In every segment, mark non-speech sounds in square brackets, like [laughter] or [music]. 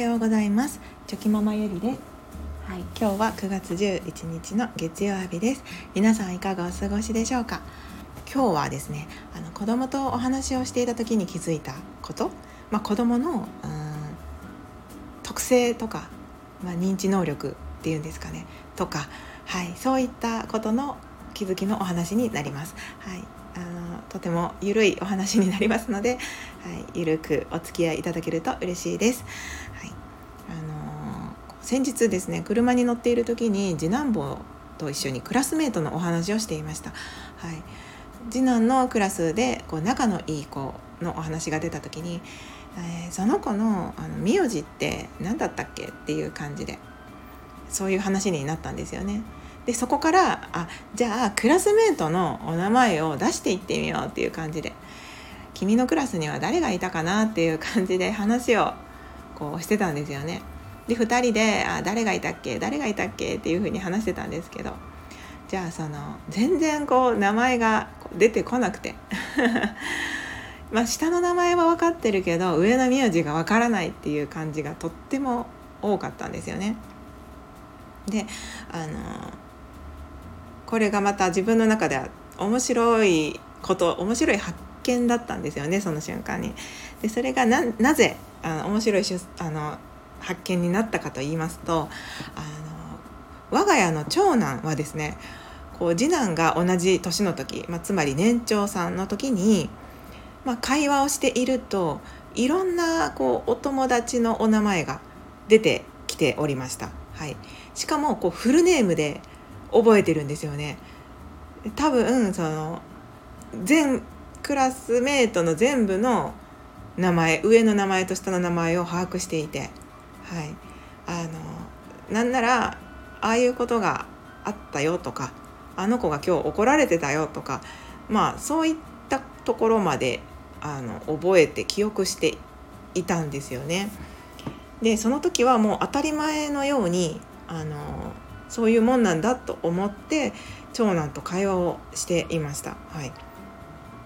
ようございます。チョキママゆりです。はい、今日は9月11日の月曜日です。皆さんいかがお過ごしでしょうか？今日はですねあの子供とお話をしていた時に気づいたこと。まあ、子供のうん特性とか、まあ、認知能力っていうんですかね。とか、はい、そういったことの気づきのお話になります。はい、とてもゆるいお話になりますので、はい、ゆるくお付き合いいただけると嬉しいです。はい、あの先日ですね車に乗っている時に次男坊と一緒にクラスメートのお話をしていました。はい、次男のクラスでこう仲のいい子のお話が出た時に、えー、その子のあの名字って何だったっけっていう感じでそういう話になったんですよね。でそこからあじゃあクラスメートのお名前を出していってみようっていう感じで君のクラスには誰がいたかなっていう感じで話をこうしてたんですよね。で2人であ誰がいたっけ誰がいたっけっていうふうに話してたんですけどじゃあその全然こう名前が出てこなくて [laughs] まあ下の名前は分かってるけど上の名字が分からないっていう感じがとっても多かったんですよね。であのこれがまた自分の中では面白いこと面白い発見だったんですよねその瞬間に。でそれがななぜあの面白いあの発見になったかと言いますとあの我が家の長男はですねこう次男が同じ年の時、まあ、つまり年長さんの時に、まあ、会話をしているといろんなこうお友達のお名前が出てきておりました。はい、しかもこうフルネームで覚えてるんですよね。多分その全クラスメートの全部の名前上の名前と下の名前を把握していて、はい、あのなんならああいうことがあったよとかあの子が今日怒られてたよとかまあそういったところまであの覚えて記憶していたんですよね。でその時はもう当たり前のようにあのそういうもんなんだと思って長男と会話をしていました。はい、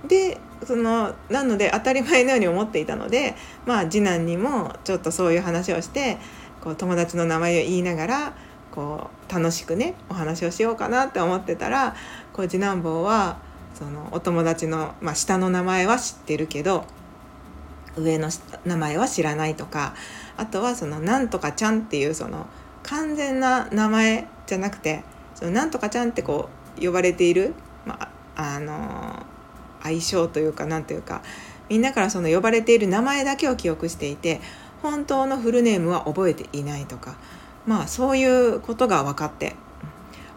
でそのなので当たり前のように思っていたので、まあ、次男にもちょっとそういう話をしてこう友達の名前を言いながらこう楽しくねお話をしようかなって思ってたらこう次男坊はそのお友達の、まあ、下の名前は知ってるけど上の名前は知らないとかあとはその「なんとかちゃん」っていうその完全な名前じゃなくてそのなんとかちゃんってこう呼ばれている、まあ、あの相性というかなんというかみんなからその呼ばれている名前だけを記憶していて本当のフルネームは覚えていないとかまあそういうことが分かって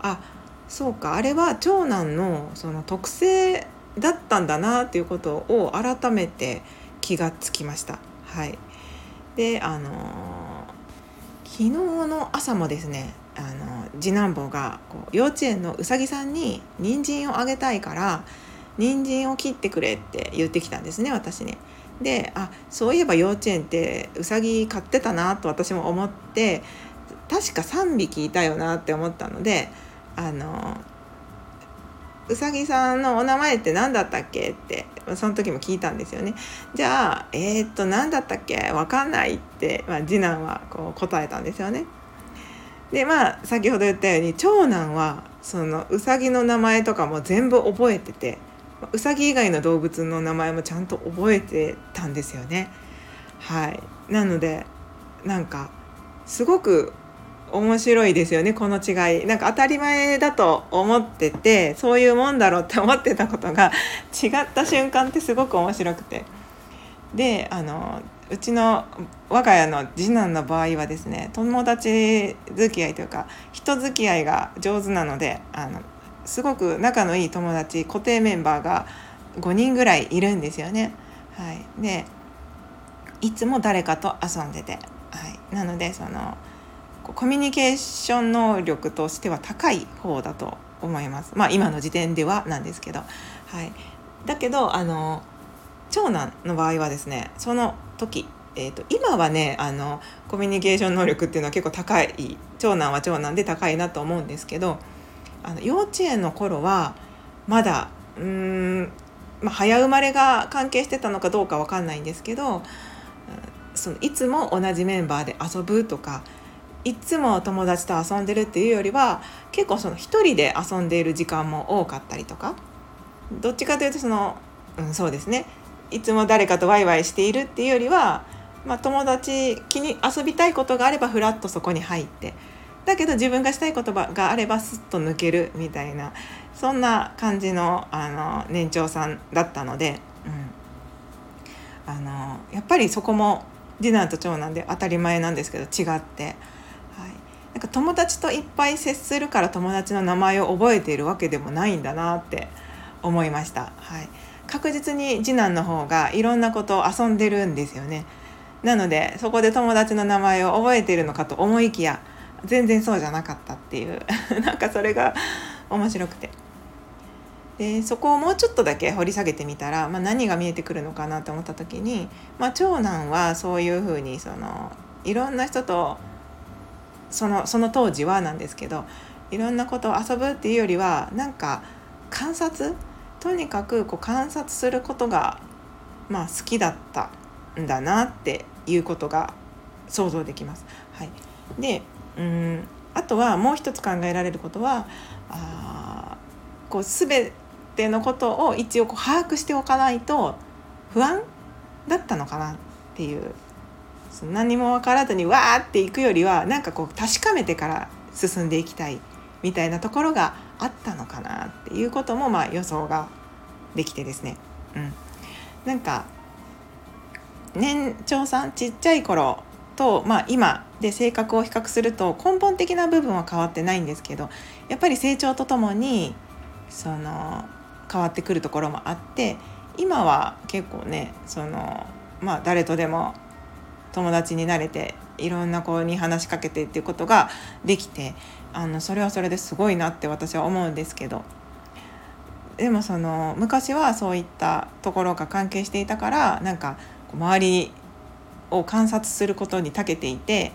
あそうかあれは長男のその特性だったんだなっていうことを改めて気がつきました。はい、であの昨日の朝もですねあの次男坊がこう幼稚園のうさぎさんに人参をあげたいから人参を切ってくれって言ってきたんですね私に。であそういえば幼稚園ってうさぎ飼ってたなと私も思って確か3匹いたよなって思ったのであのうさぎさんのお名前って何だったっけってその時も聞いたんですよね。じゃあえー、っと何だったっけ？分かんないって、まあ、次男はこう答えたんですよね。でまあ先ほど言ったように長男はそのうさぎの名前とかも全部覚えててうさぎ以外の動物の名前もちゃんと覚えてたんですよね。はい。なのでなんかすごく面白いですよねこの違い。なんか当たり前だと思っててそういうもんだろうって思ってたことが違った瞬間ってすごく面白くて。であのうちの我が家の次男の場合はですね友達付き合いというか人付き合いが上手なのであのすごく仲のいい友達固定メンバーが5人ぐらいいるんですよね。はい、でいつも誰かと遊んでて、はい、なのでそのコミュニケーション能力としては高い方だと思います。まあ今の時点ではなんですけど、はい。だけどあの長男の場合はですね、その時えーと、今はねあのコミュニケーション能力っていうのは結構高い長男は長男で高いなと思うんですけどあの幼稚園の頃はまだうーん、まあ、早生まれが関係してたのかどうか分かんないんですけどそのいつも同じメンバーで遊ぶとかいつも友達と遊んでるっていうよりは結構その一人で遊んでいる時間も多かったりとかどっちかというとその、うん、そうですね。いつも誰かとワイワイしているっていうよりは、まあ、友達気に遊びたいことがあればふらっとそこに入ってだけど自分がしたいことがあればスッと抜けるみたいなそんな感じのあの年長さんだったので、うん、あのやっぱりそこも次男と長男で当たり前なんですけど違って。なんか友達といっぱい接するから友達の名前を覚えているわけでもないんだなって思いました。はい、確実に次男の方がいろんなことを遊んでるんですよね。なのでそこで友達の名前を覚えてるのかと思いきや全然そうじゃなかったっていう [laughs] なんかそれが面白くて。でそこをもうちょっとだけ掘り下げてみたら、まあ、何が見えてくるのかなと思った時に、まあ、長男はそういうふうにそのいろんな人とそのその当時はなんですけどいろんなことを遊ぶっていうよりはなんか観察とにかくこう観察することが、まあ、好きだったんだなっていうことが想像できます。はい、でうんあとはもう一つ考えられることはあこう全てのことを一応こう把握しておかないと不安だったのかなっていう何も分からずにわーっていくよりはなんかこう確かめてから進んでいきたいみたいなところがあったのかなっていうこともまあ予想ができてですね、うん、なんか年長さんちっちゃい頃と、まあ、今で性格を比較すると根本的な部分は変わってないんですけどやっぱり成長とともにその変わってくるところもあって今は結構ねそのまあ誰とでも友達になれていろんな子に話しかけてっていうことができてあのそれはそれですごいなって私は思うんですけど。でもその昔はそういったところが関係していたからなんか周りを観察することに長けていて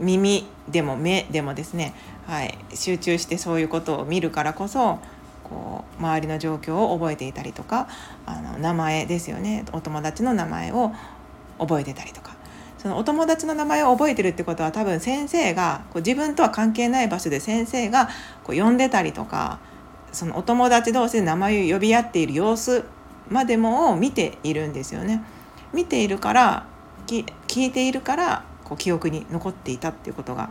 耳でも目でもですね、はい、集中してそういうことを見るからこそこう周りの状況を覚えていたりとかあの名前ですよね。お友達の名前を覚えてたりとか。そのお友達の名前を覚えてるってことは多分先生がこう自分とは関係ない場所で先生がこう呼んでたりとかそのお友達同士で名前を呼び合っている様子までもを見ているんですよね。見ているから聞いているからこう記憶に残っていたっていうことが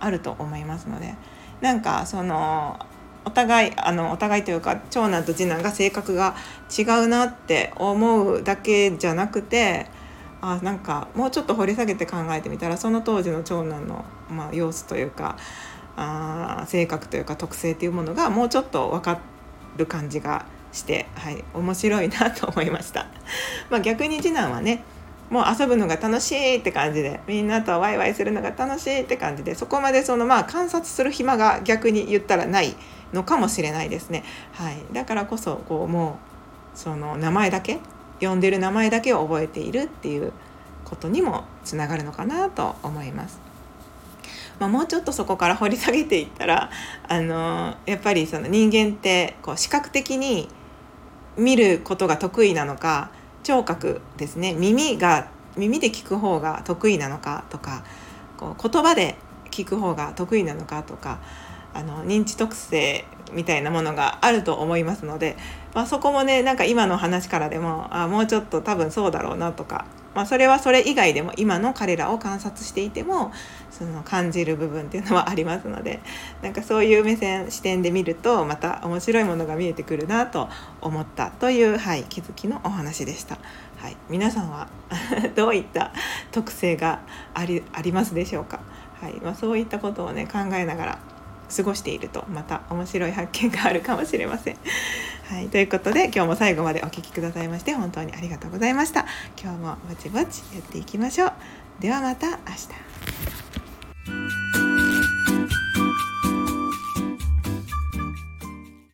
あると思いますのでなんかそのお互いあのお互いというか長男と次男が性格が違うなって思うだけじゃなくてあなんかもうちょっと掘り下げて考えてみたらその当時の長男の、まあ、様子というかあ性格というか特性というものがもうちょっと分かる感じがして、はい、面白いなと思いました。[laughs] まあ、逆に次男はねもう遊ぶのが楽しいって感じでみんなとワイワイするのが楽しいって感じでそこまでそのまあ観察する暇が逆に言ったらないのかもしれないですね。はい、だからこそこうもうその名前だけ呼んでる名前だけを覚えているっていうことにもつながるのかなと思います。まあ、もうちょっとそこから掘り下げていったらあのやっぱりその人間ってこう視覚的に見ることが得意なのか聴覚ですね耳が耳で聞く方が得意なのかとかこう言葉で聞く方が得意なのかとかあの認知特性みたいなものがあると思いますので、まあ、そこもねなんか今の話からでもあもうちょっと多分そうだろうなとか、まあ、それはそれ以外でも今の彼らを観察していてもその感じる部分っていうのはありますのでなんかそういう目線視点で見るとまた面白いものが見えてくるなと思ったという、はい、気づきのお話でした。はい、皆さんは [laughs] どういった特性がありありますでしょうか、はいまあ、そういったことをね考えながら過ごしているとまた面白い発見があるかもしれません。[laughs] はい、ということで今日も最後までお聴きくださいまして本当にありがとうございました。今日もぼちぼちやっていきましょう。ではまた明日。